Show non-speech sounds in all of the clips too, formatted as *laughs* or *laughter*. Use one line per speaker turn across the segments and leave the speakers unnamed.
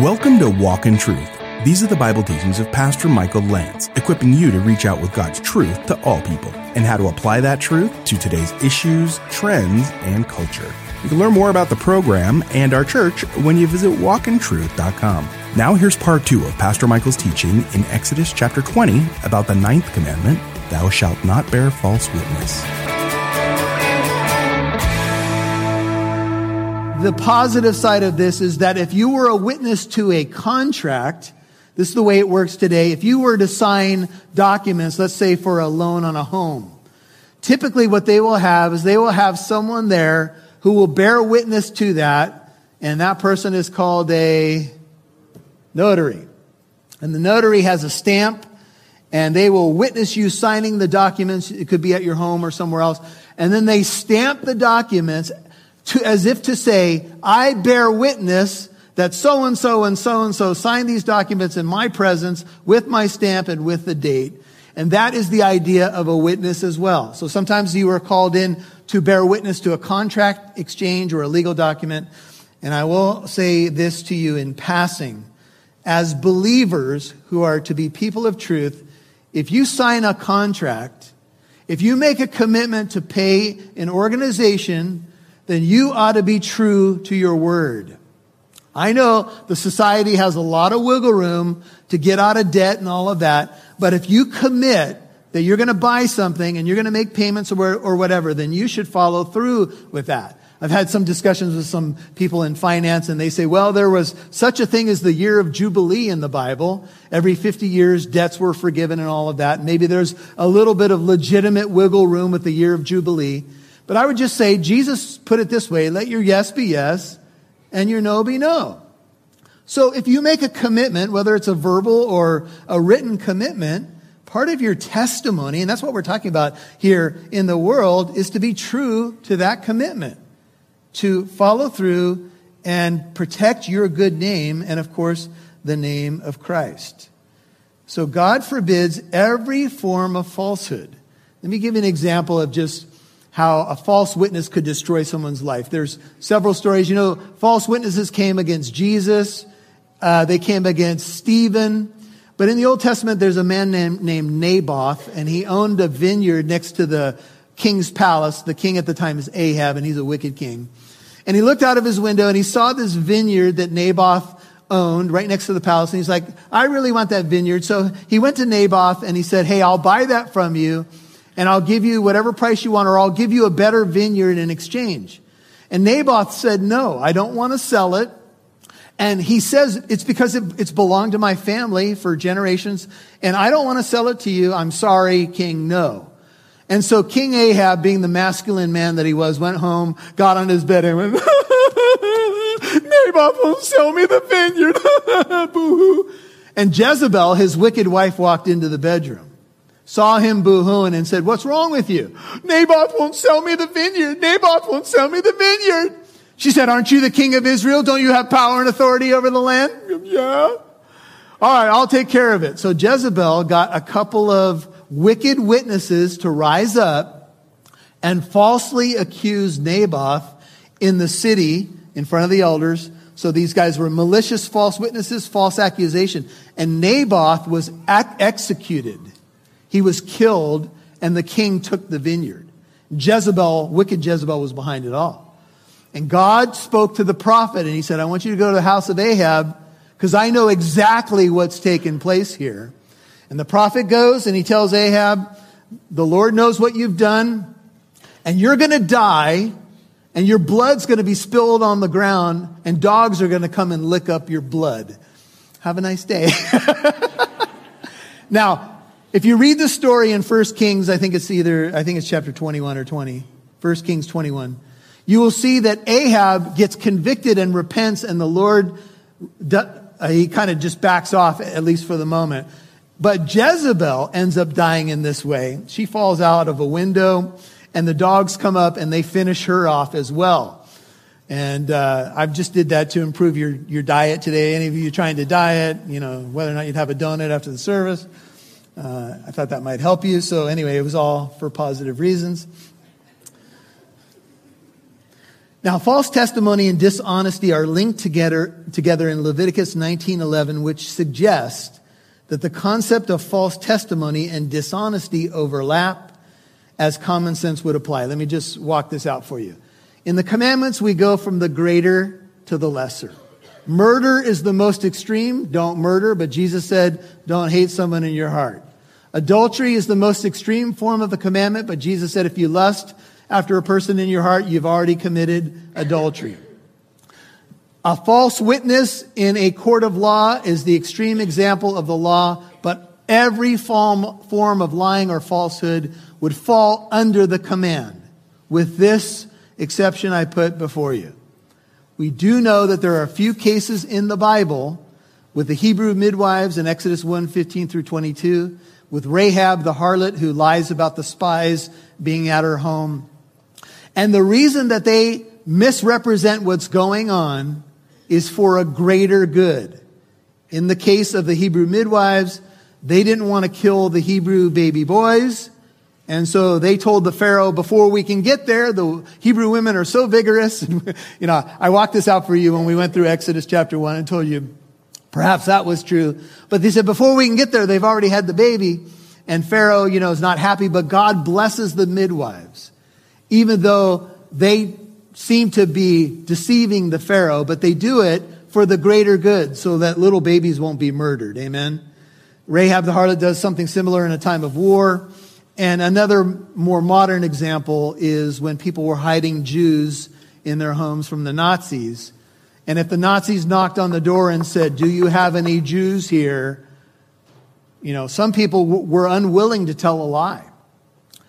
Welcome to Walk in Truth. These are the Bible teachings of Pastor Michael Lance, equipping you to reach out with God's truth to all people and how to apply that truth to today's issues, trends, and culture. You can learn more about the program and our church when you visit walkintruth.com. Now here's part two of Pastor Michael's teaching in Exodus chapter 20 about the ninth commandment, thou shalt not bear false witness.
The positive side of this is that if you were a witness to a contract, this is the way it works today. If you were to sign documents, let's say for a loan on a home, typically what they will have is they will have someone there who will bear witness to that, and that person is called a notary. And the notary has a stamp, and they will witness you signing the documents. It could be at your home or somewhere else. And then they stamp the documents to, as if to say, I bear witness that so and so and so and so signed these documents in my presence with my stamp and with the date. And that is the idea of a witness as well. So sometimes you are called in to bear witness to a contract exchange or a legal document. And I will say this to you in passing. As believers who are to be people of truth, if you sign a contract, if you make a commitment to pay an organization then you ought to be true to your word. I know the society has a lot of wiggle room to get out of debt and all of that, but if you commit that you're going to buy something and you're going to make payments or, whatever, then you should follow through with that. I've had some discussions with some people in finance and they say, well, there was such a thing as the year of Jubilee in the Bible. Every 50 years, debts were forgiven and all of that. Maybe there's a little bit of legitimate wiggle room with the year of Jubilee. But I would just say, Jesus put it this way let your yes be yes and your no be no. So if you make a commitment, whether it's a verbal or a written commitment, part of your testimony, and that's what we're talking about here in the world, is to be true to that commitment, to follow through and protect your good name and, of course, the name of Christ. So God forbids every form of falsehood. Let me give you an example of just how a false witness could destroy someone's life. There's several stories. You know, false witnesses came against Jesus. Uh, they came against Stephen. But in the Old Testament, there's a man named, named Naboth, and he owned a vineyard next to the king's palace. The king at the time is Ahab, and he's a wicked king. And he looked out of his window and he saw this vineyard that Naboth owned right next to the palace. And he's like, I really want that vineyard. So he went to Naboth and he said, Hey, I'll buy that from you and I'll give you whatever price you want, or I'll give you a better vineyard in exchange. And Naboth said, No, I don't want to sell it. And he says, It's because it, it's belonged to my family for generations, and I don't want to sell it to you. I'm sorry, King, no. And so King Ahab, being the masculine man that he was, went home, got on his bed, and went, *laughs* Naboth won't sell me the vineyard. *laughs* Boo-hoo. And Jezebel, his wicked wife, walked into the bedroom saw him boohooing and said, What's wrong with you? Naboth won't sell me the vineyard. Naboth won't sell me the vineyard. She said, Aren't you the king of Israel? Don't you have power and authority over the land? Yeah. All right, I'll take care of it. So Jezebel got a couple of wicked witnesses to rise up and falsely accuse Naboth in the city in front of the elders. So these guys were malicious false witnesses, false accusation. And Naboth was ac- executed. He was killed, and the king took the vineyard. Jezebel, wicked Jezebel, was behind it all. And God spoke to the prophet, and he said, I want you to go to the house of Ahab, because I know exactly what's taken place here. And the prophet goes and he tells Ahab, The Lord knows what you've done, and you're going to die, and your blood's going to be spilled on the ground, and dogs are going to come and lick up your blood. Have a nice day. *laughs* now, if you read the story in 1 Kings, I think it's either, I think it's chapter 21 or 20, 1 Kings 21, you will see that Ahab gets convicted and repents and the Lord, uh, he kind of just backs off, at least for the moment. But Jezebel ends up dying in this way. She falls out of a window and the dogs come up and they finish her off as well. And uh, I've just did that to improve your, your diet today. Any of you trying to diet, you know, whether or not you'd have a donut after the service. Uh, I thought that might help you. So, anyway, it was all for positive reasons. Now, false testimony and dishonesty are linked together, together in Leviticus 19:11, which suggests that the concept of false testimony and dishonesty overlap as common sense would apply. Let me just walk this out for you. In the commandments, we go from the greater to the lesser. Murder is the most extreme. Don't murder, but Jesus said, don't hate someone in your heart. Adultery is the most extreme form of the commandment, but Jesus said, if you lust after a person in your heart, you've already committed adultery. A false witness in a court of law is the extreme example of the law, but every form, form of lying or falsehood would fall under the command, with this exception I put before you. We do know that there are a few cases in the Bible with the Hebrew midwives in Exodus 1 15 through 22, with Rahab the harlot who lies about the spies being at her home, and the reason that they misrepresent what's going on is for a greater good. In the case of the Hebrew midwives, they didn't want to kill the Hebrew baby boys. And so they told the Pharaoh, before we can get there, the Hebrew women are so vigorous. *laughs* you know, I walked this out for you when we went through Exodus chapter one and told you perhaps that was true. But they said, before we can get there, they've already had the baby. And Pharaoh, you know, is not happy, but God blesses the midwives even though they seem to be deceiving the Pharaoh, but they do it for the greater good so that little babies won't be murdered. Amen. Rahab the harlot does something similar in a time of war. And another more modern example is when people were hiding Jews in their homes from the Nazis. And if the Nazis knocked on the door and said, Do you have any Jews here? You know, some people w- were unwilling to tell a lie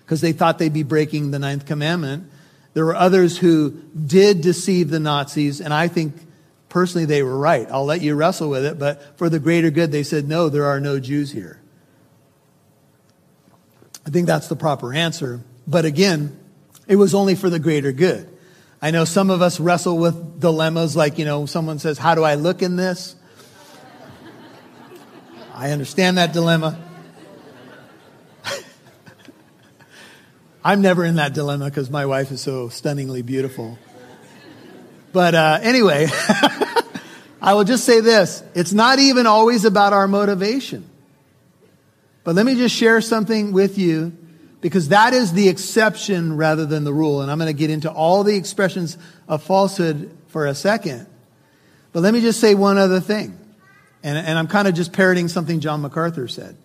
because they thought they'd be breaking the ninth commandment. There were others who did deceive the Nazis, and I think personally they were right. I'll let you wrestle with it, but for the greater good, they said, no, there are no Jews here. I think that's the proper answer. But again, it was only for the greater good. I know some of us wrestle with dilemmas like, you know, someone says, How do I look in this? I understand that dilemma. I'm never in that dilemma because my wife is so stunningly beautiful. But uh, anyway, *laughs* I will just say this it's not even always about our motivation. But let me just share something with you because that is the exception rather than the rule. And I'm going to get into all the expressions of falsehood for a second. But let me just say one other thing. And, and I'm kind of just parroting something John MacArthur said.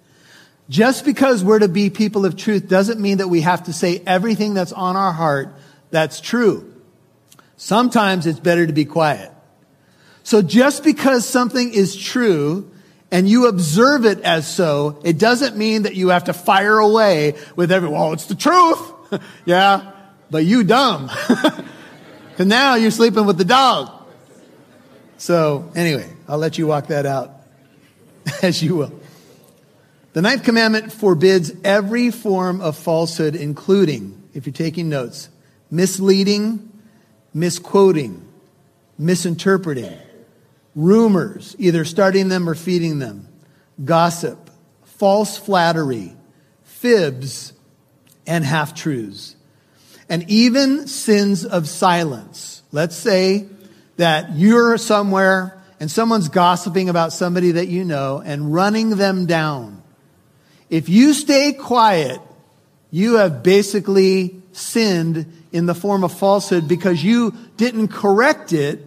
Just because we're to be people of truth doesn't mean that we have to say everything that's on our heart that's true. Sometimes it's better to be quiet. So just because something is true and you observe it as so, it doesn't mean that you have to fire away with every, well, it's the truth. *laughs* yeah, but you dumb. *laughs* Cause now you're sleeping with the dog. So anyway, I'll let you walk that out *laughs* as you will. The ninth commandment forbids every form of falsehood, including, if you're taking notes, misleading, misquoting, misinterpreting, rumors, either starting them or feeding them, gossip, false flattery, fibs, and half truths. And even sins of silence. Let's say that you're somewhere and someone's gossiping about somebody that you know and running them down if you stay quiet, you have basically sinned in the form of falsehood because you didn't correct it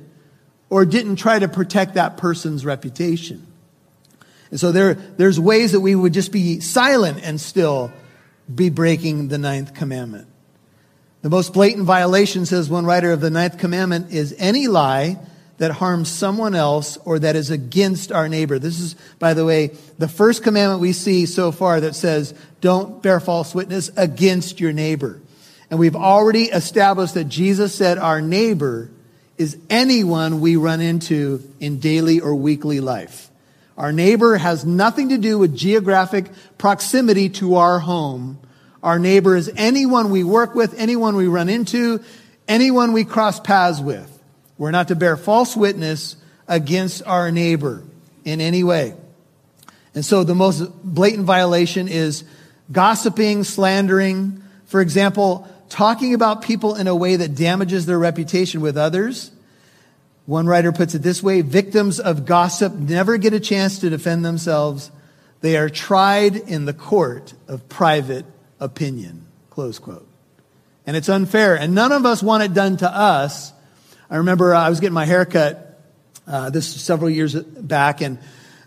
or didn't try to protect that person's reputation. And so there, there's ways that we would just be silent and still be breaking the ninth commandment. The most blatant violation, says one writer of the ninth commandment, is any lie that harms someone else or that is against our neighbor. This is, by the way, the first commandment we see so far that says, don't bear false witness against your neighbor. And we've already established that Jesus said our neighbor is anyone we run into in daily or weekly life. Our neighbor has nothing to do with geographic proximity to our home. Our neighbor is anyone we work with, anyone we run into, anyone we cross paths with. We're not to bear false witness against our neighbor in any way. And so the most blatant violation is gossiping, slandering. For example, talking about people in a way that damages their reputation with others. One writer puts it this way victims of gossip never get a chance to defend themselves. They are tried in the court of private opinion. Close quote. And it's unfair. And none of us want it done to us. I remember uh, I was getting my hair cut uh, this several years back, and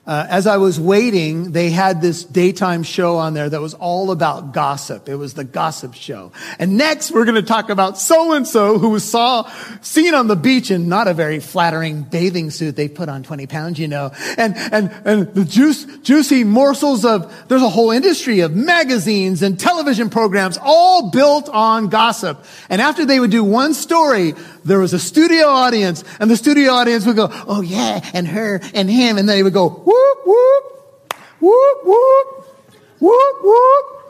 uh, as I was waiting, they had this daytime show on there that was all about gossip. It was the gossip show. And next, we're going to talk about so and so who was saw seen on the beach in not a very flattering bathing suit. They put on 20 pounds, you know, and and and the juice, juicy morsels of. There's a whole industry of magazines and television programs, all built on gossip. And after they would do one story, there was a studio audience, and the studio audience would go, "Oh yeah," and her and him, and then they would go, whoop, whoop, whoop, whoop, whoop, whoop.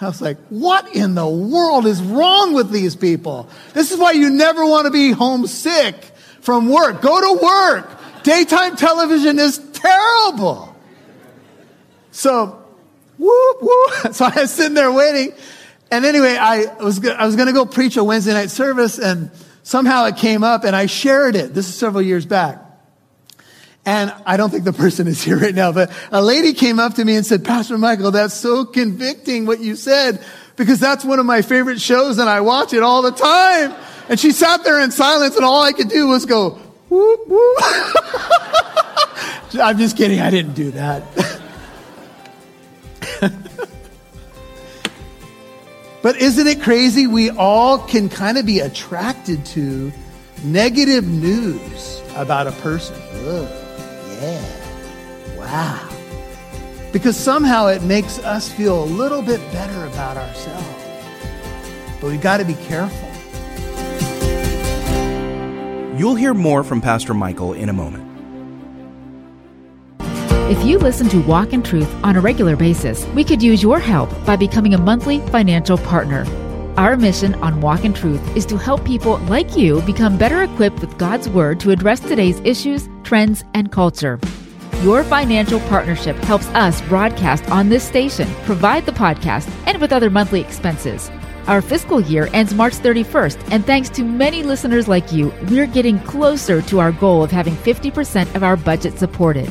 I was like, what in the world is wrong with these people? This is why you never want to be homesick from work. Go to work. Daytime television is terrible. So, whoop, whoop. *laughs* So I was sitting there waiting. And anyway, I was, I was going to go preach a Wednesday night service and somehow it came up and I shared it. This is several years back. And I don't think the person is *laughs* here right now, but a lady came up to me and said, Pastor Michael, that's so convicting what you said because that's one of my favorite shows and I watch it all the time. And she sat there in silence and all I could do was go, whoop, whoop. *laughs* I'm just kidding. I didn't do that. *laughs* but isn't it crazy? We all can kind of be attracted to negative news about a person. Ugh. Yeah. Wow. Because somehow it makes us feel a little bit better about ourselves. But we've got to be careful.
You'll hear more from Pastor Michael in a moment.
If you listen to Walk in Truth on a regular basis, we could use your help by becoming a monthly financial partner. Our mission on Walk in Truth is to help people like you become better equipped with God's Word to address today's issues trends, and culture. Your financial partnership helps us broadcast on this station, provide the podcast, and with other monthly expenses. Our fiscal year ends March 31st, and thanks to many listeners like you, we're getting closer to our goal of having 50% of our budget supported.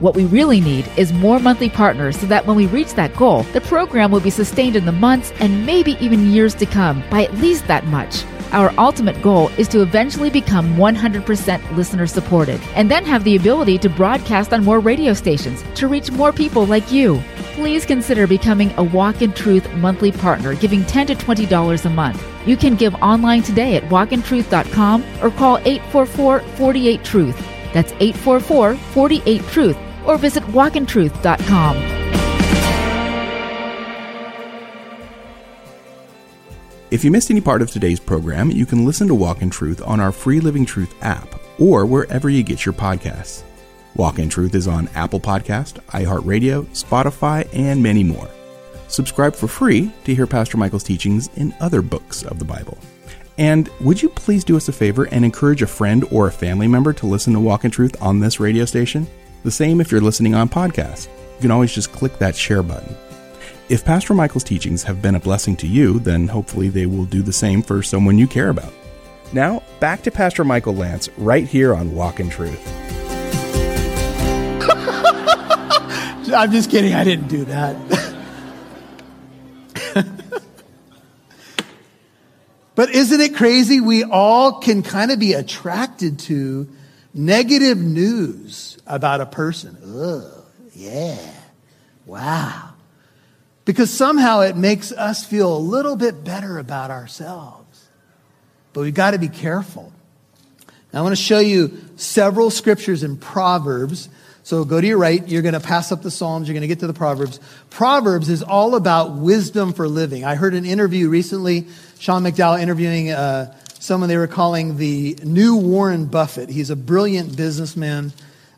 What we really need is more monthly partners so that when we reach that goal, the program will be sustained in the months and maybe even years to come by at least that much. Our ultimate goal is to eventually become 100% listener supported and then have the ability to broadcast on more radio stations to reach more people like you. Please consider becoming a Walk in Truth monthly partner, giving 10 to $20 a month. You can give online today at walkintruth.com or call 844 48 Truth. That's 844 48 Truth or visit walkintruth.com.
If you missed any part of today's program, you can listen to Walk in Truth on our free Living Truth app or wherever you get your podcasts. Walk in Truth is on Apple Podcast, iHeartRadio, Spotify, and many more. Subscribe for free to hear Pastor Michael's teachings in other books of the Bible. And would you please do us a favor and encourage a friend or a family member to listen to Walk in Truth on this radio station? The same if you're listening on podcast. You can always just click that share button. If Pastor Michael's teachings have been a blessing to you, then hopefully they will do the same for someone you care about. Now, back to Pastor Michael Lance right here on Walk in Truth. *laughs*
I'm just kidding. I didn't do that. *laughs* but isn't it crazy? We all can kind of be attracted to negative news about a person. Ugh, yeah. Wow. Because somehow it makes us feel a little bit better about ourselves. But we've got to be careful. Now, I want to show you several scriptures in Proverbs. So go to your right. You're going to pass up the Psalms. You're going to get to the Proverbs. Proverbs is all about wisdom for living. I heard an interview recently, Sean McDowell interviewing uh, someone they were calling the new Warren Buffett. He's a brilliant businessman.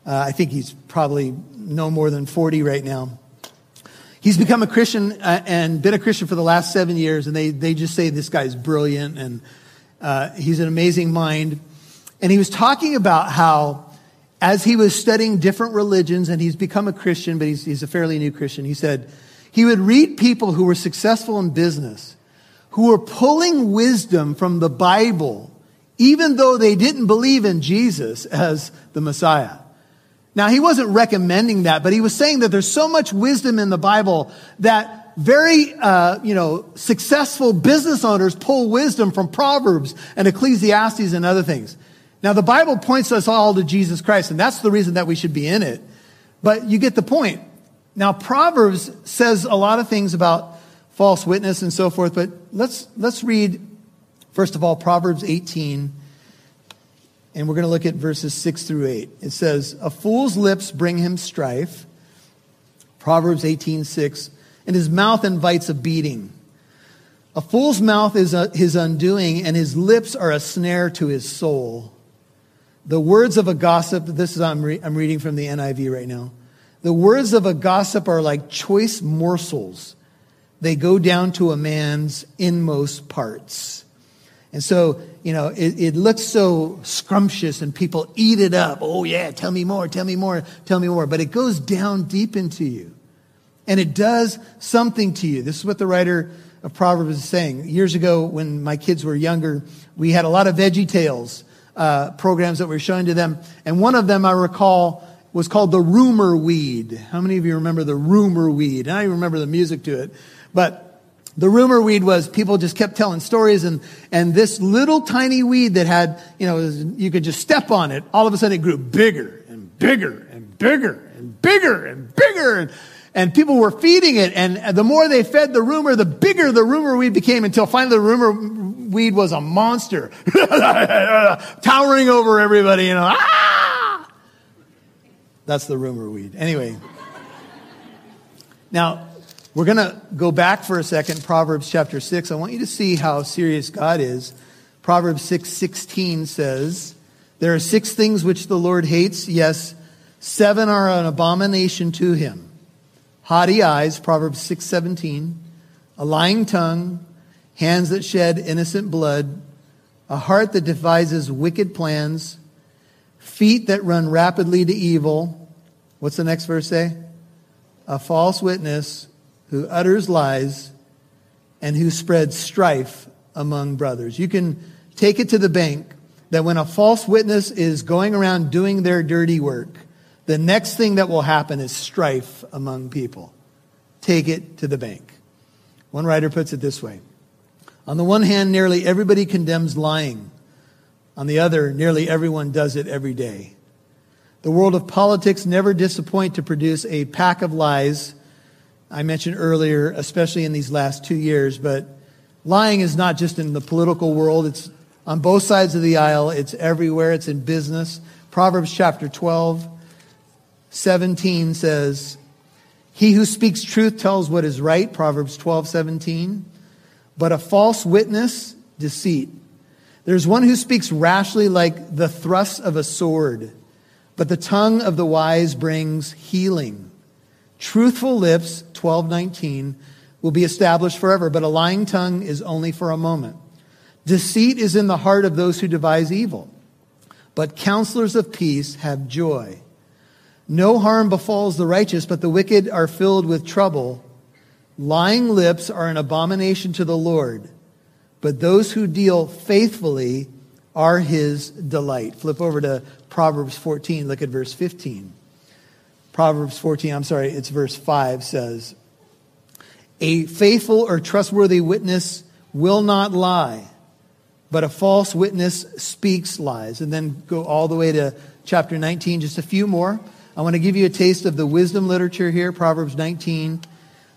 Uh, I think he's probably no more than 40 right now. He's become a Christian uh, and been a Christian for the last seven years, and they, they just say this guy's brilliant and uh, he's an amazing mind. And he was talking about how, as he was studying different religions, and he's become a Christian, but he's, he's a fairly new Christian, he said he would read people who were successful in business who were pulling wisdom from the Bible, even though they didn't believe in Jesus as the Messiah. Now, he wasn't recommending that, but he was saying that there's so much wisdom in the Bible that very, uh, you know, successful business owners pull wisdom from Proverbs and Ecclesiastes and other things. Now, the Bible points us all to Jesus Christ, and that's the reason that we should be in it. But you get the point. Now, Proverbs says a lot of things about false witness and so forth, but let's, let's read, first of all, Proverbs 18, and we're going to look at verses 6 through 8. It says, A fool's lips bring him strife. Proverbs 18, 6. And his mouth invites a beating. A fool's mouth is a, his undoing, and his lips are a snare to his soul. The words of a gossip, this is, I'm, re, I'm reading from the NIV right now. The words of a gossip are like choice morsels. They go down to a man's inmost parts. And so, you know, it, it, looks so scrumptious and people eat it up. Oh, yeah, tell me more, tell me more, tell me more. But it goes down deep into you. And it does something to you. This is what the writer of Proverbs is saying. Years ago, when my kids were younger, we had a lot of Veggie Tales uh, programs that we were showing to them. And one of them I recall was called the rumor weed. How many of you remember the rumor weed? And I remember the music to it. But the rumor weed was people just kept telling stories and, and this little tiny weed that had, you know, you could just step on it. All of a sudden it grew bigger and bigger and bigger and bigger and bigger. And, and people were feeding it. And the more they fed the rumor, the bigger the rumor weed became until finally the rumor weed was a monster *laughs* towering over everybody, you know. Ah! That's the rumor weed. Anyway. Now, we're going to go back for a second, Proverbs chapter 6. I want you to see how serious God is. Proverbs 6 16 says, There are six things which the Lord hates. Yes, seven are an abomination to him. Haughty eyes, Proverbs 6 17, a lying tongue, hands that shed innocent blood, a heart that devises wicked plans, feet that run rapidly to evil. What's the next verse say? A false witness who utters lies and who spreads strife among brothers. You can take it to the bank that when a false witness is going around doing their dirty work, the next thing that will happen is strife among people. Take it to the bank. One writer puts it this way on the one hand, nearly everybody condemns lying. On the other, nearly everyone does it every day. The world of politics never disappoint to produce a pack of lies. I mentioned earlier, especially in these last two years, but lying is not just in the political world. It's on both sides of the aisle. It's everywhere. It's in business. Proverbs chapter 12, 17 says, He who speaks truth tells what is right. Proverbs 12, 17 but a false witness, deceit. There's one who speaks rashly like the thrust of a sword, but the tongue of the wise brings healing. Truthful lips, 1219, will be established forever, but a lying tongue is only for a moment. Deceit is in the heart of those who devise evil, but counselors of peace have joy. No harm befalls the righteous, but the wicked are filled with trouble. Lying lips are an abomination to the Lord, but those who deal faithfully are his delight. Flip over to Proverbs 14, look at verse 15. Proverbs 14, I'm sorry, it's verse 5 says, A faithful or trustworthy witness will not lie, but a false witness speaks lies. And then go all the way to chapter 19, just a few more. I want to give you a taste of the wisdom literature here, Proverbs 19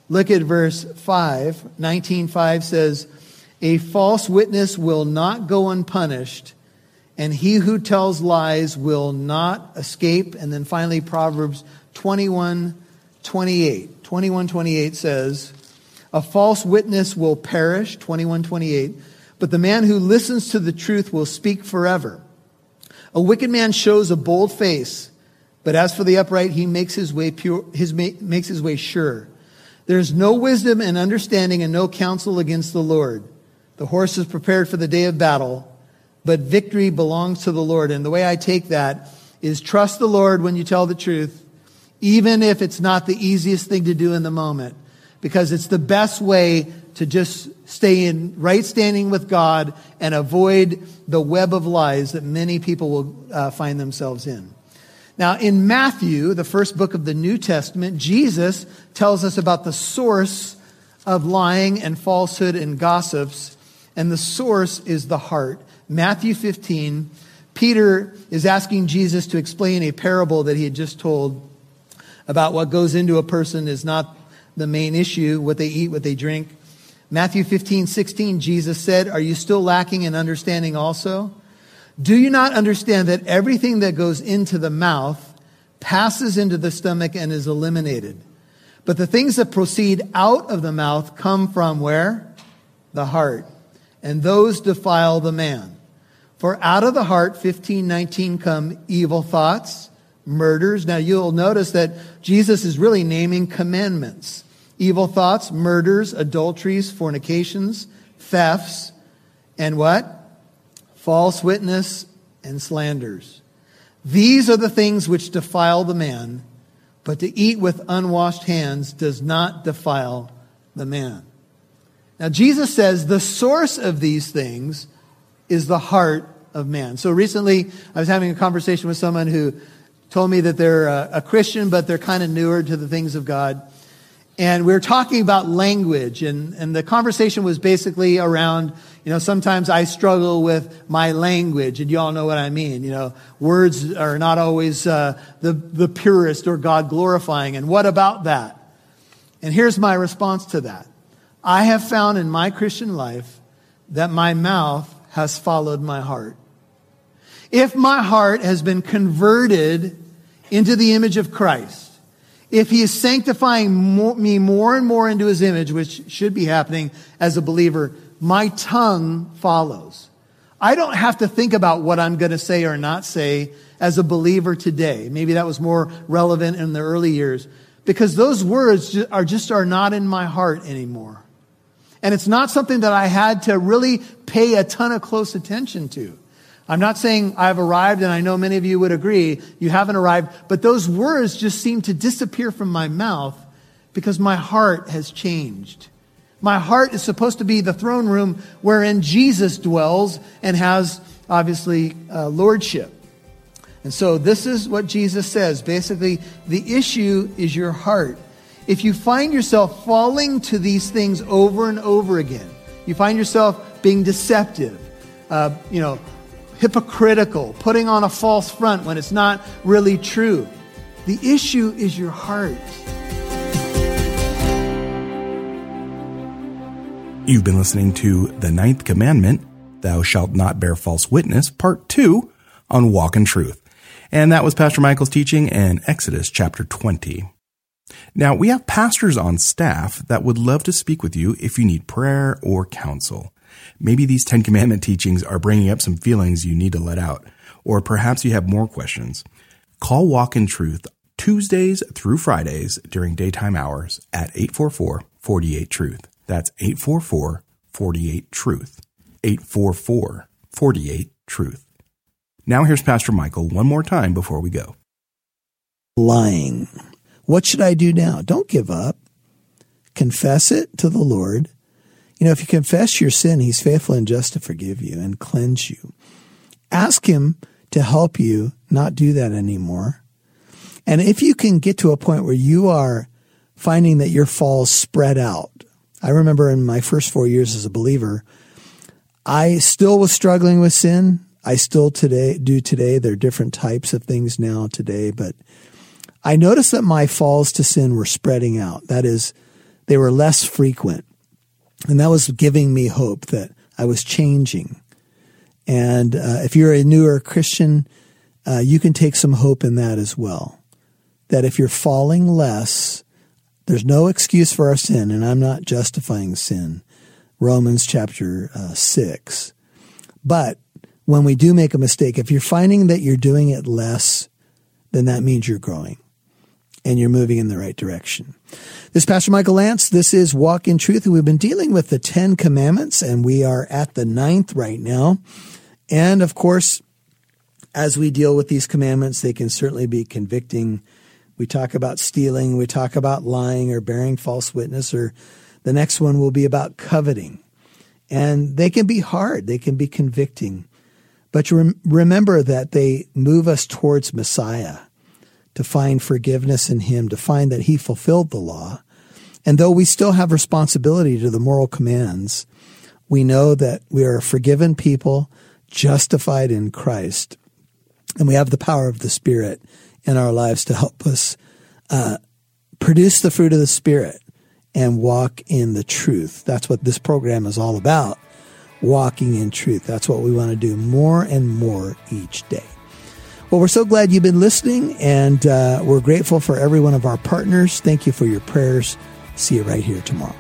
Look at verse 5. 19.5 says, A false witness will not go unpunished, and he who tells lies will not escape. And then finally, Proverbs 21, 28. 21, 28 says, A false witness will perish, 21, 28, but the man who listens to the truth will speak forever. A wicked man shows a bold face, but as for the upright, he makes his way pure, his, makes his way sure. There's no wisdom and understanding and no counsel against the Lord. The horse is prepared for the day of battle, but victory belongs to the Lord. And the way I take that is trust the Lord when you tell the truth, even if it's not the easiest thing to do in the moment, because it's the best way to just stay in right standing with God and avoid the web of lies that many people will uh, find themselves in. Now, in Matthew, the first book of the New Testament, Jesus tells us about the source of lying and falsehood and gossips, and the source is the heart. Matthew 15, Peter is asking Jesus to explain a parable that he had just told about what goes into a person is not the main issue, what they eat, what they drink. Matthew 15, 16, Jesus said, Are you still lacking in understanding also? Do you not understand that everything that goes into the mouth passes into the stomach and is eliminated? But the things that proceed out of the mouth come from where? The heart. And those defile the man. For out of the heart, 15, 19, come evil thoughts, murders. Now you'll notice that Jesus is really naming commandments. Evil thoughts, murders, adulteries, fornications, thefts, and what? False witness, and slanders. These are the things which defile the man, but to eat with unwashed hands does not defile the man. Now, Jesus says the source of these things is the heart of man. So recently, I was having a conversation with someone who told me that they're a, a Christian, but they're kind of newer to the things of God. And we were talking about language, and, and the conversation was basically around you know, sometimes I struggle with my language, and you all know what I mean. You know, words are not always uh, the, the purest or God glorifying. And what about that? And here's my response to that I have found in my Christian life that my mouth has followed my heart. If my heart has been converted into the image of Christ, if he is sanctifying me more and more into his image, which should be happening as a believer, my tongue follows. I don't have to think about what I'm going to say or not say as a believer today. Maybe that was more relevant in the early years because those words are just are not in my heart anymore. And it's not something that I had to really pay a ton of close attention to. I'm not saying I've arrived, and I know many of you would agree you haven't arrived, but those words just seem to disappear from my mouth because my heart has changed. My heart is supposed to be the throne room wherein Jesus dwells and has, obviously, uh, lordship. And so this is what Jesus says. Basically, the issue is your heart. If you find yourself falling to these things over and over again, you find yourself being deceptive, uh, you know, hypocritical, putting on a false front when it's not really true. The issue is your heart.
You've been listening to The Ninth Commandment, Thou Shalt Not Bear False Witness, Part 2 on Walk in Truth. And that was Pastor Michael's teaching in Exodus chapter 20. Now, we have pastors on staff that would love to speak with you if you need prayer or counsel. Maybe these Ten Commandment teachings are bringing up some feelings you need to let out, or perhaps you have more questions. Call Walk in Truth Tuesdays through Fridays during daytime hours at 844 48 Truth. That's 844 48 Truth. 844 48 Truth. Now here's Pastor Michael one more time before we go.
Lying. What should I do now? Don't give up. Confess it to the Lord. You know, if you confess your sin, He's faithful and just to forgive you and cleanse you. Ask Him to help you not do that anymore. And if you can get to a point where you are finding that your falls spread out, I remember in my first four years as a believer, I still was struggling with sin. I still today do today. There are different types of things now today, but I noticed that my falls to sin were spreading out. That is, they were less frequent. And that was giving me hope that I was changing. And uh, if you're a newer Christian, uh, you can take some hope in that as well. That if you're falling less, there's no excuse for our sin, and I'm not justifying sin. Romans chapter uh, 6. But when we do make a mistake, if you're finding that you're doing it less, then that means you're growing and you're moving in the right direction. This is Pastor Michael Lance. This is Walk in Truth. We've been dealing with the Ten Commandments, and we are at the ninth right now. And of course, as we deal with these commandments, they can certainly be convicting we talk about stealing, we talk about lying or bearing false witness or The next one will be about coveting. And they can be hard, they can be convicting. But rem- remember that they move us towards Messiah to find forgiveness in Him, to find that He fulfilled the law. And though we still have responsibility to the moral commands, we know that we are a forgiven people, justified in Christ, and we have the power of the Spirit in our lives to help us uh, produce the fruit of the Spirit and walk in the truth. That's what this program is all about walking in truth. That's what we want to do more and more each day. Well, we're so glad you've been listening, and uh, we're grateful for every one of our partners. Thank you for your prayers. See you right here tomorrow.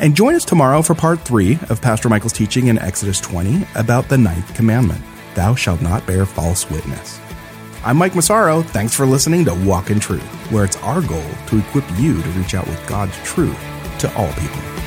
And join us tomorrow for part three of Pastor Michael's teaching in Exodus 20 about the ninth commandment Thou shalt not bear false witness. I'm Mike Massaro. Thanks for listening to Walk in Truth, where it's our goal to equip you to reach out with God's truth to all people.